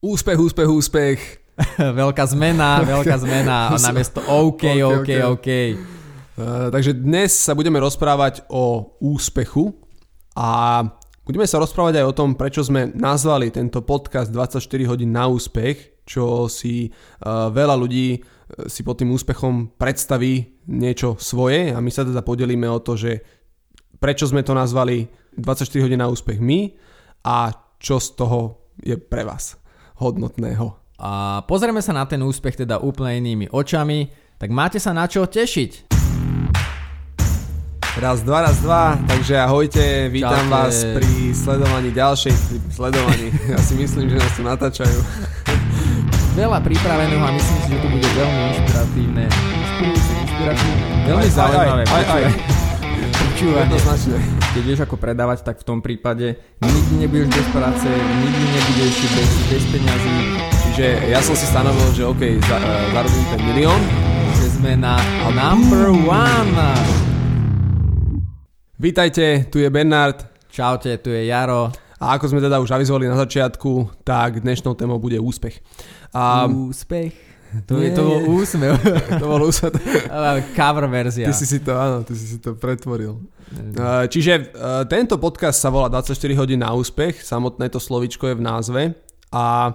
Úspech, úspech, úspech. veľká zmena, veľká zmena. Namiesto OK, OK, OK. okay. Uh, takže dnes sa budeme rozprávať o úspechu a budeme sa rozprávať aj o tom, prečo sme nazvali tento podcast 24 hodín na úspech, čo si uh, veľa ľudí uh, si pod tým úspechom predstaví niečo svoje a my sa teda podelíme o to, že prečo sme to nazvali 24 hodín na úspech my a čo z toho je pre vás hodnotného. A pozrieme sa na ten úspech teda úplne inými očami, tak máte sa na čo tešiť. Raz, dva, raz, dva, takže ahojte, vítam Čaute. vás pri sledovaní ďalšej, sledovaní, ja si myslím, že nás tu natáčajú. Veľa pripraveného a myslím si, že to bude veľmi inšpiratívne. Inšpiratívne, veľmi zaujímavé. Aj, aj, aj, aj. Počúvanie. Keď vieš ako predávať, tak v tom prípade nikdy nebudeš bez práce, nikdy nebudeš bez, bez peňazí. Čiže ja som si stanovil, že OK, za, uh, zarobím ten milión. Že sme na number one. Vítajte, tu je Bernard. Čaute, tu je Jaro. A ako sme teda už avizovali na začiatku, tak dnešnou témou bude úspech. A... Úspech. To, je, to bol úsmev. to bol úsmev. Cover verzia. Ty si si to, áno, ty si si to pretvoril. Čiže tento podcast sa volá 24 hodín na úspech, samotné to slovičko je v názve a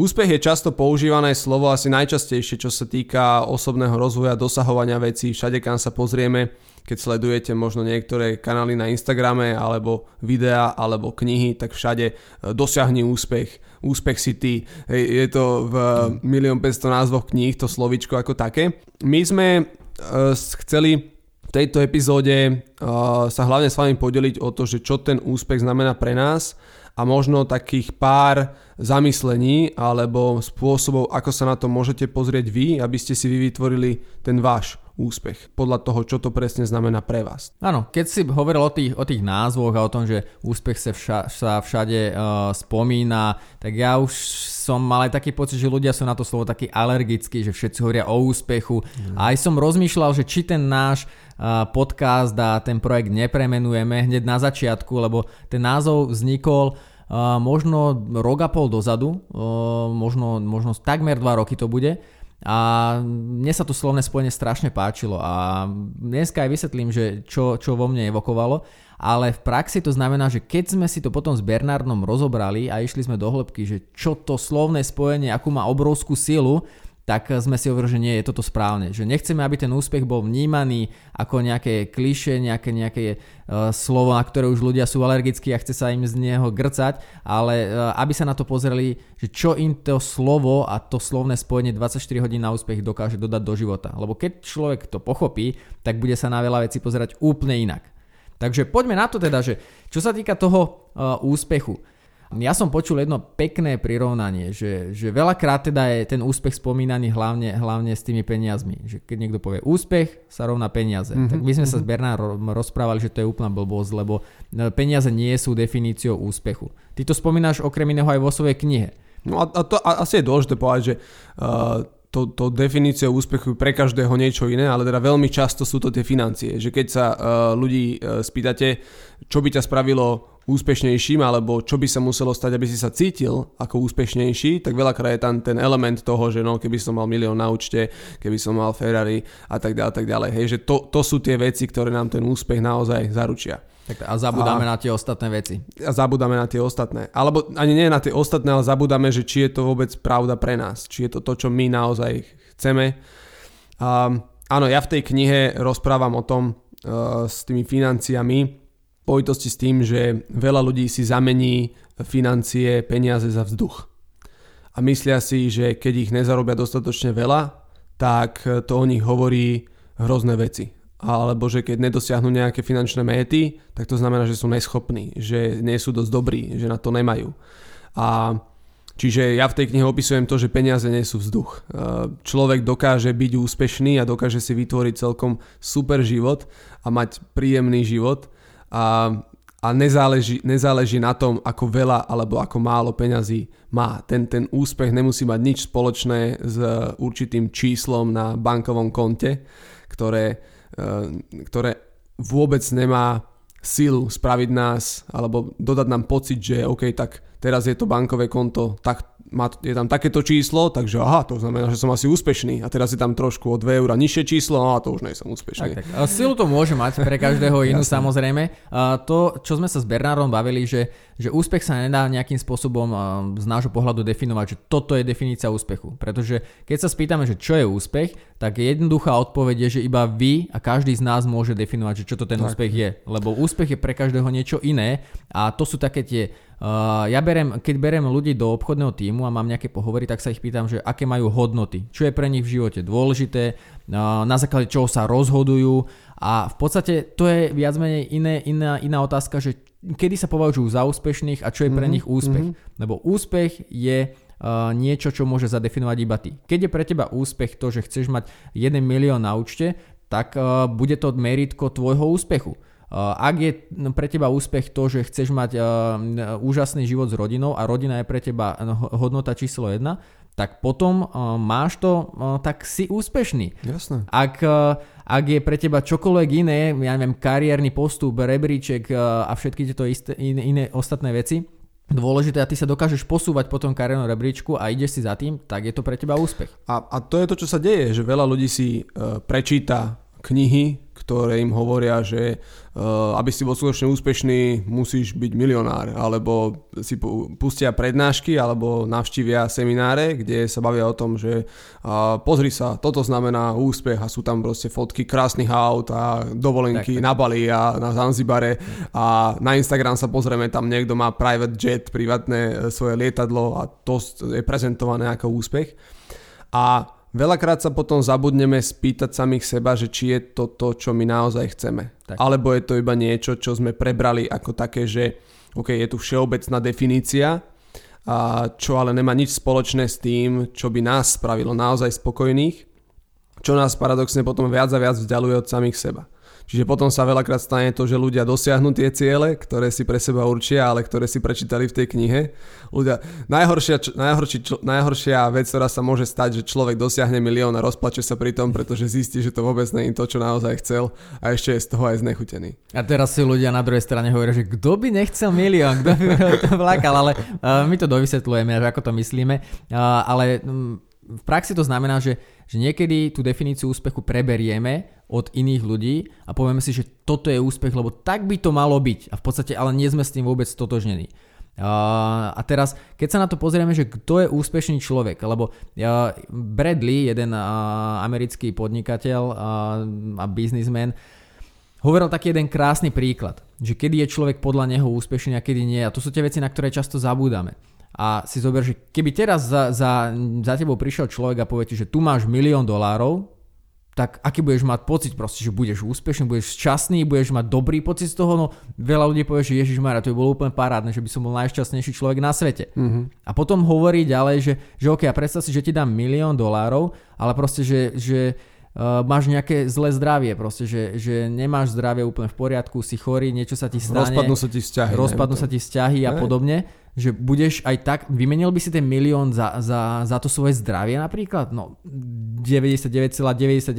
úspech je často používané slovo asi najčastejšie, čo sa týka osobného rozvoja, dosahovania vecí, všade kam sa pozrieme, keď sledujete možno niektoré kanály na Instagrame alebo videá alebo knihy, tak všade e, dosiahni úspech, úspech si ty. Je to v milión 500 názvoch kníh, to slovičko ako také. My sme uh, chceli v tejto epizóde uh, sa hlavne s vami podeliť o to, že čo ten úspech znamená pre nás a možno takých pár zamyslení alebo spôsobov, ako sa na to môžete pozrieť vy, aby ste si vy vytvorili ten váš úspech. Podľa toho, čo to presne znamená pre vás. Áno, keď si hovoril o tých, o tých názvoch a o tom, že úspech sa, vša, sa všade uh, spomína, tak ja už som mal aj taký pocit, že ľudia sú na to slovo taký alergickí, že všetci hovoria o úspechu. Mm. A aj som rozmýšľal, že či ten náš uh, podcast a ten projekt nepremenujeme hneď na začiatku, lebo ten názov vznikol Uh, možno rok a pol dozadu, uh, možno, možno takmer dva roky to bude a mne sa to slovné spojenie strašne páčilo a dneska aj vysvetlím, že čo, čo vo mne evokovalo, ale v praxi to znamená, že keď sme si to potom s Bernardom rozobrali a išli sme do hĺbky, že čo to slovné spojenie, akú má obrovskú silu, tak sme si hovorili, že nie je toto správne. Že nechceme, aby ten úspech bol vnímaný ako nejaké kliše, nejaké, nejaké uh, slovo, na ktoré už ľudia sú alergickí a chce sa im z neho grcať, ale uh, aby sa na to pozreli, že čo im to slovo a to slovné spojenie 24 hodín na úspech dokáže dodať do života. Lebo keď človek to pochopí, tak bude sa na veľa vecí pozerať úplne inak. Takže poďme na to teda, že čo sa týka toho uh, úspechu. Ja som počul jedno pekné prirovnanie, že, že veľakrát teda je ten úspech spomínaný hlavne, hlavne s tými peniazmi. Že keď niekto povie úspech, sa rovná peniaze. Mm-hmm. Tak my sme sa s mhm. Bernárom rozprávali, že to je úplná blbosť, lebo e, peniaze nie sú definíciou úspechu. Ty to spomínaš okrem iného aj vo svojej knihe. No a, a to a, asi je dôležité povedať, že uh, to, to definíciou úspechu pre každého niečo iné, ale teda veľmi často sú to tie financie. Že keď sa uh, ľudí uh, spýtate, čo by ťa spravilo úspešnejším, alebo čo by sa muselo stať, aby si sa cítil ako úspešnejší, tak veľakrát je tam ten element toho, že no, keby som mal milión na účte, keby som mal Ferrari a tak ďalej, tak ďalej. Hej, že to, to sú tie veci, ktoré nám ten úspech naozaj zaručia. Tak a zabudáme a, na tie ostatné veci. A zabudáme na tie ostatné. Alebo ani nie na tie ostatné, ale zabudáme, že či je to vôbec pravda pre nás. Či je to to, čo my naozaj chceme. A, áno, ja v tej knihe rozprávam o tom uh, s tými financiami, spojitosti s tým, že veľa ľudí si zamení financie, peniaze za vzduch. A myslia si, že keď ich nezarobia dostatočne veľa, tak to o nich hovorí hrozné veci. Alebo že keď nedosiahnu nejaké finančné méty, tak to znamená, že sú neschopní, že nie sú dosť dobrí, že na to nemajú. A Čiže ja v tej knihe opisujem to, že peniaze nie sú vzduch. Človek dokáže byť úspešný a dokáže si vytvoriť celkom super život a mať príjemný život, a, a nezáleží, nezáleží na tom, ako veľa alebo ako málo peňazí má. Ten, ten úspech nemusí mať nič spoločné s určitým číslom na bankovom konte, ktoré, e, ktoré vôbec nemá silu spraviť nás alebo dodať nám pocit, že OK, tak teraz je to bankové konto tak má, je tam takéto číslo, takže aha, to znamená, že som asi úspešný. A teraz je tam trošku o 2 eur nižšie číslo, a to už nie som úspešný. Tak, tak. Silu to môže mať pre každého inú samozrejme. A to, čo sme sa s Bernárom bavili, že, že úspech sa nedá nejakým spôsobom z nášho pohľadu definovať, že toto je definícia úspechu. Pretože keď sa spýtame, že čo je úspech, tak jednoduchá odpoveď je, že iba vy a každý z nás môže definovať, že čo to ten tak. úspech je. Lebo úspech je pre každého niečo iné a to sú také tie Uh, ja berem, keď berem ľudí do obchodného týmu a mám nejaké pohovory, tak sa ich pýtam, že aké majú hodnoty, čo je pre nich v živote dôležité, uh, na základe čoho sa rozhodujú a v podstate to je viac menej iné, iná, iná otázka, že kedy sa považujú za úspešných a čo je pre mm-hmm. nich úspech. Mm-hmm. Lebo úspech je uh, niečo, čo môže zadefinovať iba ty. Keď je pre teba úspech to, že chceš mať 1 milión na účte, tak uh, bude to meritko tvojho úspechu. Ak je pre teba úspech to, že chceš mať úžasný život s rodinou a rodina je pre teba hodnota číslo 1, tak potom máš to, tak si úspešný. Jasné. Ak, ak je pre teba čokoľvek iné, ja neviem, kariérny postup, rebríček a všetky tieto isté, iné, iné ostatné veci, dôležité a ty sa dokážeš posúvať po tom kariérnom rebríčku a ideš si za tým, tak je to pre teba úspech. A, a to je to, čo sa deje, že veľa ľudí si prečíta knihy, ktoré im hovoria, že uh, aby si bol skutočne úspešný, musíš byť milionár, alebo si pustia prednášky, alebo navštívia semináre, kde sa bavia o tom, že uh, pozri sa, toto znamená úspech a sú tam proste fotky krásnych aut a dovolenky tak, tak. na Bali a na Zanzibare a na Instagram sa pozrieme, tam niekto má private jet, privátne e, svoje lietadlo a to je prezentované ako úspech. A Veľakrát sa potom zabudneme spýtať samých seba, že či je to to, čo my naozaj chceme. Tak. Alebo je to iba niečo, čo sme prebrali ako také, že OK, je tu všeobecná definícia, a čo ale nemá nič spoločné s tým, čo by nás spravilo naozaj spokojných, čo nás paradoxne potom viac a viac vzdialuje od samých seba. Čiže potom sa veľakrát stane to, že ľudia dosiahnu tie ciele, ktoré si pre seba určia, ale ktoré si prečítali v tej knihe. Ľudia, najhoršia, najhorší, najhoršia vec, ktorá sa môže stať, že človek dosiahne milión a rozplače sa pri tom, pretože zistí, že to vôbec nie je to, čo naozaj chcel a ešte je z toho aj znechutený. A teraz si ľudia na druhej strane hovoria, že kto by nechcel milión, kto by to vlákal, ale uh, my to dovysvetlujeme, že ako to myslíme, uh, ale um, v praxi to znamená, že, že niekedy tú definíciu úspechu preberieme od iných ľudí a povieme si, že toto je úspech, lebo tak by to malo byť. A v podstate ale nie sme s tým vôbec stotožnení. Uh, a teraz, keď sa na to pozrieme, že kto je úspešný človek, lebo uh, Bradley, jeden americký podnikateľ a biznismen, hovoril taký jeden krásny príklad, že kedy je človek podľa neho úspešný a kedy nie. A to sú tie veci, na ktoré často zabúdame. A si zober, že keby teraz za, za, za tebou prišiel človek a povie ti, že tu máš milión dolárov, tak aký budeš mať pocit proste, že budeš úspešný, budeš šťastný, budeš mať dobrý pocit z toho, no veľa ľudí povie, že Ježiš Mara, to by bolo úplne parádne, že by som bol najšťastnejší človek na svete. Mm-hmm. A potom hovorí ďalej, že, že OK, a predstav si, že ti dám milión dolárov, ale proste, že, že uh, máš nejaké zlé zdravie, proste, že, že nemáš zdravie úplne v poriadku, si chorý, niečo sa ti stane. Rozpadnú sa ti vzťahy. Rozpadnú sa ti vzťahy a podobne že budeš aj tak, vymenil by si ten milión za, za, za to svoje zdravie napríklad? No 99,99%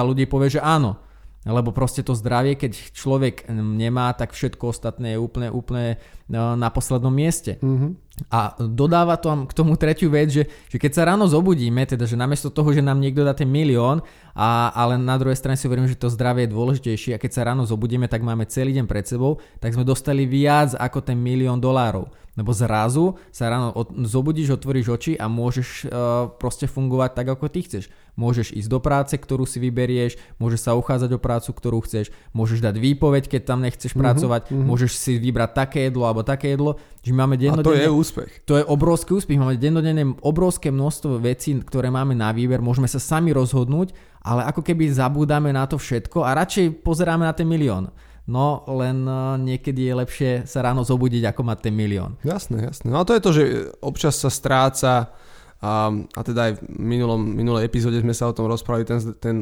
ľudí povie, že áno. Lebo proste to zdravie, keď človek nemá, tak všetko ostatné je úplne, úplne no, na poslednom mieste. Mm-hmm. A dodáva to k tomu tretiu vec, že, že keď sa ráno zobudíme, teda že namiesto toho, že nám niekto dá ten milión, a, ale na druhej strane si hovorím, že to zdravie je dôležitejšie a keď sa ráno zobudíme, tak máme celý deň pred sebou, tak sme dostali viac ako ten milión dolárov. Lebo zrazu sa ráno od, zobudíš, otvoríš oči a môžeš uh, proste fungovať tak, ako ty chceš. Môžeš ísť do práce, ktorú si vyberieš, môžeš sa uchádzať o prácu, ktorú chceš, môžeš dať výpoveď, keď tam nechceš mm-hmm, pracovať, mm-hmm. môžeš si vybrať také jedlo alebo také jedlo. Že máme a to je úspech. To je obrovský úspech. Máme dennodenne obrovské množstvo vecí, ktoré máme na výber, môžeme sa sami rozhodnúť, ale ako keby zabúdame na to všetko a radšej pozeráme na ten milión. No len eh, niekedy je lepšie sa ráno zobudiť, ako mať ten milión. Jasné, jasné. No a to je to, že občas sa stráca a, a teda aj v minulom, minulej epizóde sme sa o tom rozprávali, ten, ten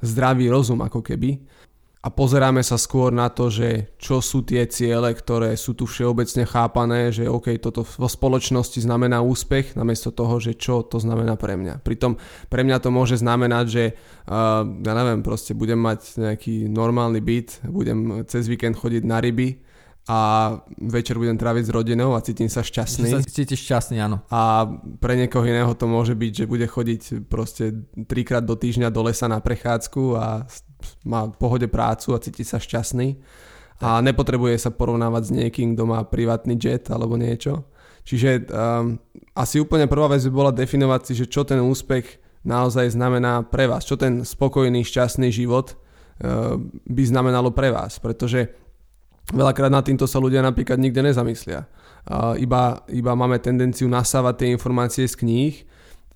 zdravý rozum ako keby a pozeráme sa skôr na to, že čo sú tie ciele, ktoré sú tu všeobecne chápané, že OK, toto vo spoločnosti znamená úspech, namiesto toho, že čo to znamená pre mňa. Pritom pre mňa to môže znamenať, že uh, ja neviem, proste budem mať nejaký normálny byt, budem cez víkend chodiť na ryby a večer budem tráviť s rodinou a cítim sa šťastný. Že sa cítiš šťastný, áno. A pre niekoho iného to môže byť, že bude chodiť proste trikrát do týždňa do lesa na prechádzku a má v pohode prácu a cíti sa šťastný. A nepotrebuje sa porovnávať s niekým, kto má privátny jet alebo niečo. Čiže um, asi úplne prvá vec by bola definovať si, že čo ten úspech naozaj znamená pre vás. Čo ten spokojný, šťastný život uh, by znamenalo pre vás. Pretože Veľakrát na týmto sa ľudia napríklad nikde nezamyslia. Iba, iba máme tendenciu nasávať tie informácie z kníh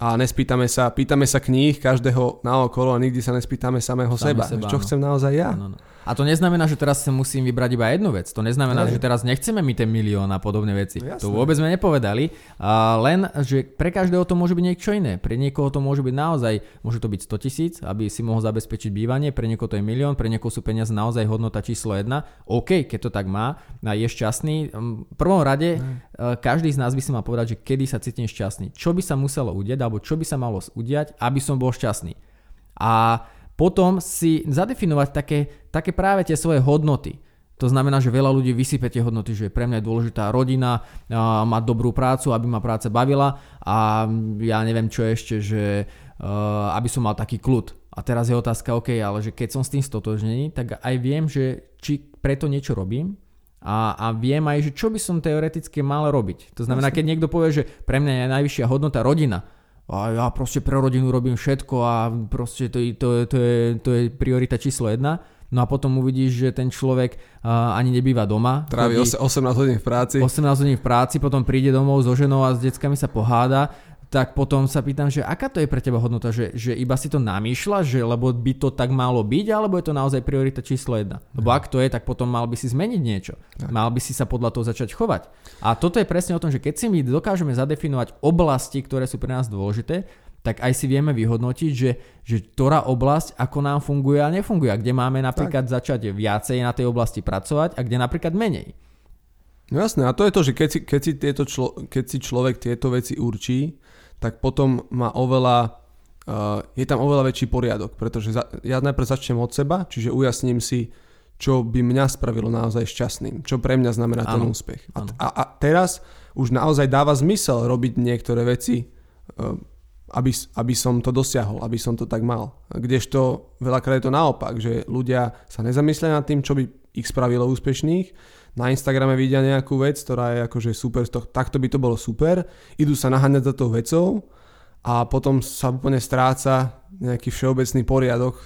a nespýtame sa, pýtame sa kníh každého naokolo a nikdy sa nespýtame samého Sami seba. seba. Čo no. chcem naozaj ja? No, no. A to neznamená, že teraz sa musím vybrať iba jednu vec. To neznamená, Aj. že teraz nechceme mi ten milión a podobné veci. No, to vôbec sme nepovedali. A len, že pre každého to môže byť niečo iné. Pre niekoho to môže byť naozaj, môže to byť 100 tisíc, aby si mohol zabezpečiť bývanie, pre niekoho to je milión, pre niekoho sú peniaze naozaj hodnota číslo 1. OK, keď to tak má, a je šťastný. V prvom rade Aj. každý z nás by si mal povedať, že kedy sa cítim šťastný. Čo by sa muselo udiať, alebo čo by sa malo udiať, aby som bol šťastný. A potom si zadefinovať také, také práve tie svoje hodnoty. To znamená, že veľa ľudí vysype tie hodnoty, že pre mňa je dôležitá rodina, mať dobrú prácu, aby ma práca bavila a ja neviem čo ešte, že aby som mal taký kľud. A teraz je otázka, OK, ale že keď som s tým stotožnený, tak aj viem, že či preto niečo robím a, a viem aj, že čo by som teoreticky mal robiť. To znamená, keď niekto povie, že pre mňa je najvyššia hodnota rodina, a ja proste pre rodinu robím všetko a proste to, to, to, je, to je priorita číslo jedna. No a potom uvidíš, že ten človek uh, ani nebýva doma. Trávi 18 hodín v práci. 18 hodín v práci, potom príde domov so ženou a s deckami sa poháda tak potom sa pýtam, že aká to je pre teba hodnota, že, že iba si to namýšľa, že lebo by to tak malo byť, alebo je to naozaj priorita číslo jedna. Lebo ak to je, tak potom mal by si zmeniť niečo. Mal by si sa podľa toho začať chovať. A toto je presne o tom, že keď si my dokážeme zadefinovať oblasti, ktoré sú pre nás dôležité, tak aj si vieme vyhodnotiť, že, že ktorá oblasť ako nám funguje a nefunguje. A kde máme napríklad tak. začať viacej na tej oblasti pracovať a kde napríklad menej. No jasné, a to je to, že keď si, keď si, tieto člo, keď si človek tieto veci určí, tak potom má oveľa, uh, je tam oveľa väčší poriadok, pretože za, ja najprv začnem od seba, čiže ujasním si, čo by mňa spravilo naozaj šťastným, čo pre mňa znamená ano. ten úspech. A, a, a teraz už naozaj dáva zmysel robiť niektoré veci, uh, aby, aby som to dosiahol, aby som to tak mal. Kdežto veľakrát je to naopak, že ľudia sa nezamyslia nad tým, čo by ich spravilo úspešných, na Instagrame vidia nejakú vec, ktorá je akože super, to, takto by to bolo super, idú sa naháňať za tou vecou a potom sa úplne stráca nejaký všeobecný poriadok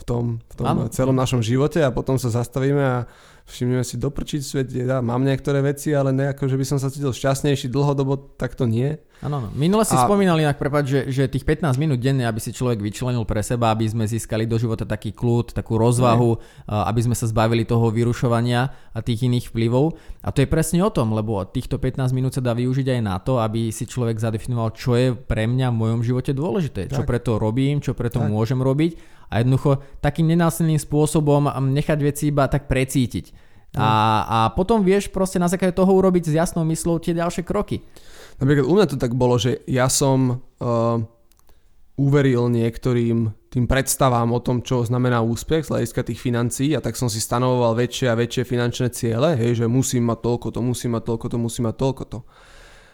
v tom, v tom celom našom živote a potom sa zastavíme a všimneme si doprčiť svet, ja mám niektoré veci, ale nejako, že by som sa cítil šťastnejší dlhodobo, tak to nie. Áno, no. Minule si a... spomínal inak, prepáč, že, že tých 15 minút denne, aby si človek vyčlenil pre seba, aby sme získali do života taký kľud, takú rozvahu, ne. aby sme sa zbavili toho vyrušovania a tých iných vplyvov. A to je presne o tom, lebo týchto 15 minút sa dá využiť aj na to, aby si človek zadefinoval, čo je pre mňa v mojom živote dôležité, tak. čo preto robím, čo preto tak. môžem robiť a jednoducho takým nenásilným spôsobom nechať veci iba tak precítiť. A, a potom vieš proste na základe toho urobiť s jasnou myslou tie ďalšie kroky. Napríklad u mňa to tak bolo, že ja som uh, uveril niektorým tým predstavám o tom, čo znamená úspech z hľadiska tých financií a tak som si stanovoval väčšie a väčšie finančné ciele, hej, že musím mať toľko to, musím mať toľko to, musím mať toľko to.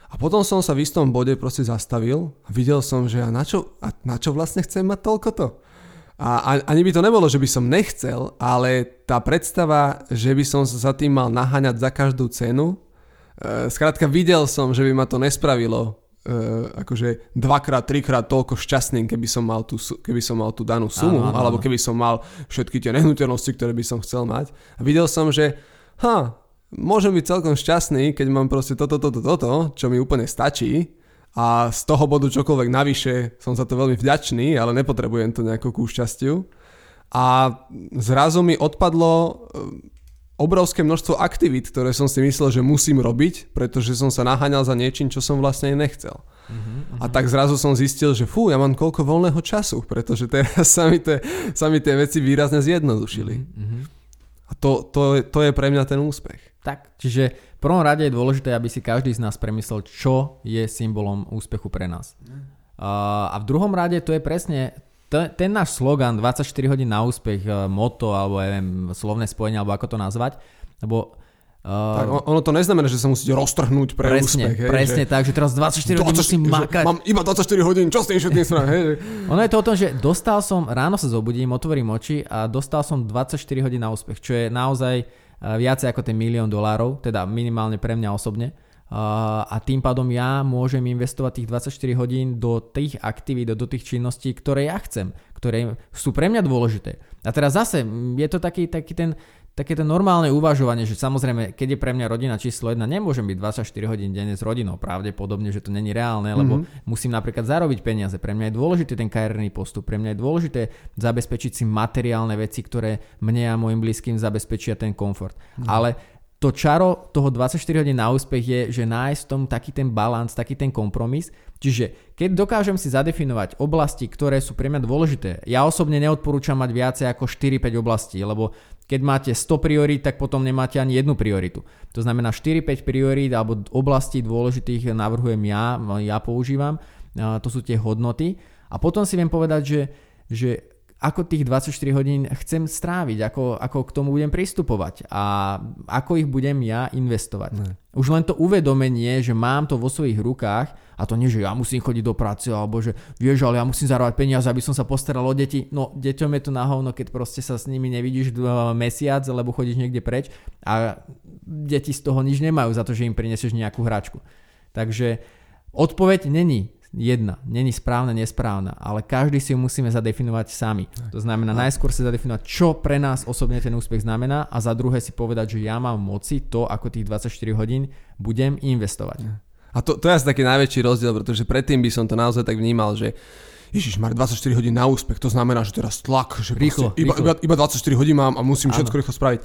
A potom som sa v istom bode proste zastavil a videl som, že a na čo, a na čo vlastne chcem mať toľko to? A ani by to nebolo, že by som nechcel, ale tá predstava, že by som sa za tým mal naháňať za každú cenu, e, skrátka videl som, že by ma to nespravilo e, akože dvakrát, trikrát toľko šťastným, keby som mal tú, keby som mal tú danú sumu, áno, áno. alebo keby som mal všetky tie nehnuteľnosti, ktoré by som chcel mať. A videl som, že ha, môžem byť celkom šťastný, keď mám proste toto, toto, toto, čo mi úplne stačí a z toho bodu čokoľvek navyše som za to veľmi vďačný, ale nepotrebujem to nejako ku šťastiu. A zrazu mi odpadlo e, obrovské množstvo aktivít, ktoré som si myslel, že musím robiť, pretože som sa naháňal za niečím, čo som vlastne nechcel. Uh-huh, uh-huh. A tak zrazu som zistil, že fú, ja mám koľko voľného času, pretože teraz sa mi, te, sa mi tie veci výrazne zjednodušili. Uh-huh. A to, to, to je pre mňa ten úspech. Tak, čiže v prvom rade je dôležité, aby si každý z nás premyslel, čo je symbolom úspechu pre nás. A v druhom rade to je presne ten náš slogan 24 hodín na úspech, e, moto alebo neviem, slovné spojenie, alebo ako to nazvať, lebo Uh, tak ono to neznamená, že sa musíte roztrhnúť pre presne, úspech. Hej, presne že, tak, že teraz 24 hodín musím makať. Mám iba 24 hodín, čo s tým všetkým spravím? Hej. Ono je to o tom, že dostal som, ráno sa zobudím, otvorím oči a dostal som 24 hodín na úspech, čo je naozaj uh, viacej ako ten milión dolárov, teda minimálne pre mňa osobne. Uh, a tým pádom ja môžem investovať tých 24 hodín do tých aktivít, do tých činností, ktoré ja chcem, ktoré sú pre mňa dôležité. A teraz zase je to taký, taký ten také to normálne uvažovanie, že samozrejme, keď je pre mňa rodina číslo 1, nemôžem byť 24 hodín denne s rodinou, pravdepodobne, že to není reálne, lebo mm-hmm. musím napríklad zarobiť peniaze. Pre mňa je dôležitý ten kariérny postup, pre mňa je dôležité zabezpečiť si materiálne veci, ktoré mne a mojim blízkym zabezpečia ten komfort. Mm-hmm. Ale to čaro toho 24 hodín na úspech je, že nájsť v tom taký ten balans, taký ten kompromis. Čiže keď dokážem si zadefinovať oblasti, ktoré sú pre mňa dôležité, ja osobne neodporúčam mať viacej ako 4-5 oblastí, lebo keď máte 100 priorít, tak potom nemáte ani jednu prioritu. To znamená 4-5 priorít alebo oblastí dôležitých navrhujem ja, ja používam, to sú tie hodnoty. A potom si viem povedať, že, že ako tých 24 hodín chcem stráviť, ako, ako k tomu budem pristupovať a ako ich budem ja investovať. Ne. Už len to uvedomenie, že mám to vo svojich rukách a to nie, že ja musím chodiť do práce alebo že vieš, ale ja musím zarábať peniaze, aby som sa postaral o deti. No deťom je to na hovno, keď proste sa s nimi nevidíš mesiac, lebo chodíš niekde preč a deti z toho nič nemajú za to, že im prinesieš nejakú hračku. Takže odpoveď není jedna. Není správna, nesprávna, ale každý si ju musíme zadefinovať sami. To znamená najskôr si zadefinovať, čo pre nás osobne ten úspech znamená a za druhé si povedať, že ja mám moci to, ako tých 24 hodín budem investovať. A to, to je asi taký najväčší rozdiel, pretože predtým by som to naozaj tak vnímal, že Ježiš, má 24 hodín na úspech, to znamená, že teraz tlak, že rýchlo, iba, rýchlo. Iba, iba 24 hodín mám a musím všetko rýchlo spraviť.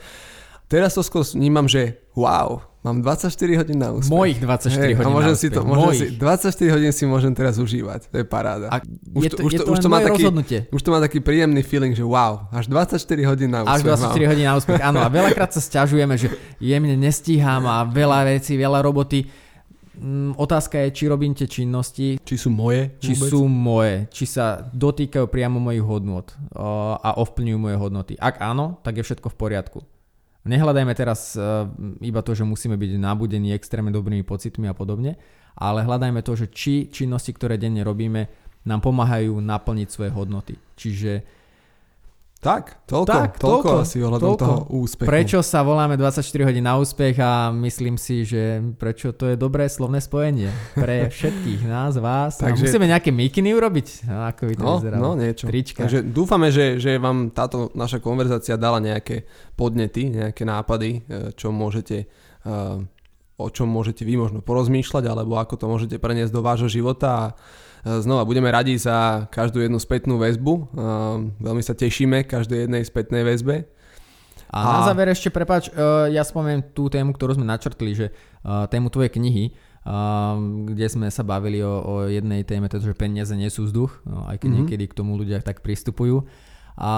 Teraz to skôr vnímam, že wow, mám 24 hodín na úspech. Mojich 24 hey, hodín a môžem na si to, môžem si, 24 hodín si môžem teraz užívať, to je paráda. A už je to, už je to, už to má taký, rozhodnutie. Už to má taký príjemný feeling, že wow, až 24 hodín na úspech. Až 24 mám. hodín na úspech, áno. A veľakrát sa stiažujeme, že jemne nestíham a veľa vecí, veľa roboty. Mm, otázka je, či robím tie činnosti. Či sú moje? Či vôbec? sú moje. Či sa dotýkajú priamo mojich hodnot a ovplyvňujú moje hodnoty. Ak áno, tak je všetko v poriadku. Nehľadajme teraz uh, iba to, že musíme byť nabudení extrémne dobrými pocitmi a podobne, ale hľadajme to, že či činnosti, ktoré denne robíme, nám pomáhajú naplniť svoje hodnoty. Čiže tak, toľko, tak, toľko, toľko asi ohľadom toľko. toho úspechu. Prečo sa voláme 24 hodín na úspech a myslím si, že prečo to je dobré slovné spojenie pre všetkých nás, vás. Takže, a musíme nejaké mikiny urobiť? No, ako by to no, vyzeralo? No, niečo. Trička. Takže dúfame, že, že vám táto naša konverzácia dala nejaké podnety, nejaké nápady, e, čo môžete e, o čom môžete vy možno porozmýšľať, alebo ako to môžete preniesť do vášho života a znova budeme radi za každú jednu spätnú väzbu. E, veľmi sa tešíme každej jednej spätnej väzbe. A, a na záver ešte, prepač, e, ja spomeniem tú tému, ktorú sme načrtli, že tému tvojej knihy, kde sme sa bavili o, o jednej téme, teda, že peniaze nie sú vzduch, no, aj keď mm-hmm. niekedy k tomu ľudia tak pristupujú. A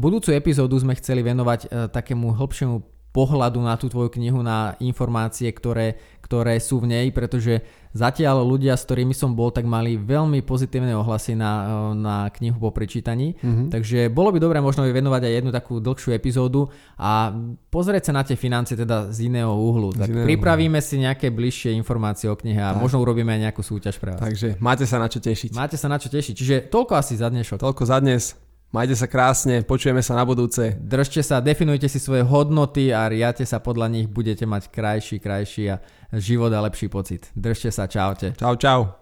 budúcu epizódu sme chceli venovať takému hĺbšiemu pohľadu na tú tvoju knihu, na informácie, ktoré, ktoré sú v nej, pretože zatiaľ ľudia, s ktorými som bol, tak mali veľmi pozitívne ohlasy na, na knihu po prečítaní. Mm-hmm. Takže bolo by dobré možno venovať aj jednu takú dlhšiu epizódu a pozrieť sa na tie financie teda z iného uhlu. Tak iného pripravíme uhlu. si nejaké bližšie informácie o knihe a tak. možno urobíme aj nejakú súťaž pre vás. Takže máte sa na čo tešiť. Máte sa na čo tešiť. Čiže toľko asi za dnešok. Toľko za dnes. Majte sa krásne, počujeme sa na budúce. Držte sa, definujte si svoje hodnoty a riate sa podľa nich, budete mať krajší, krajší a život a lepší pocit. Držte sa, čaute. Čau, čau.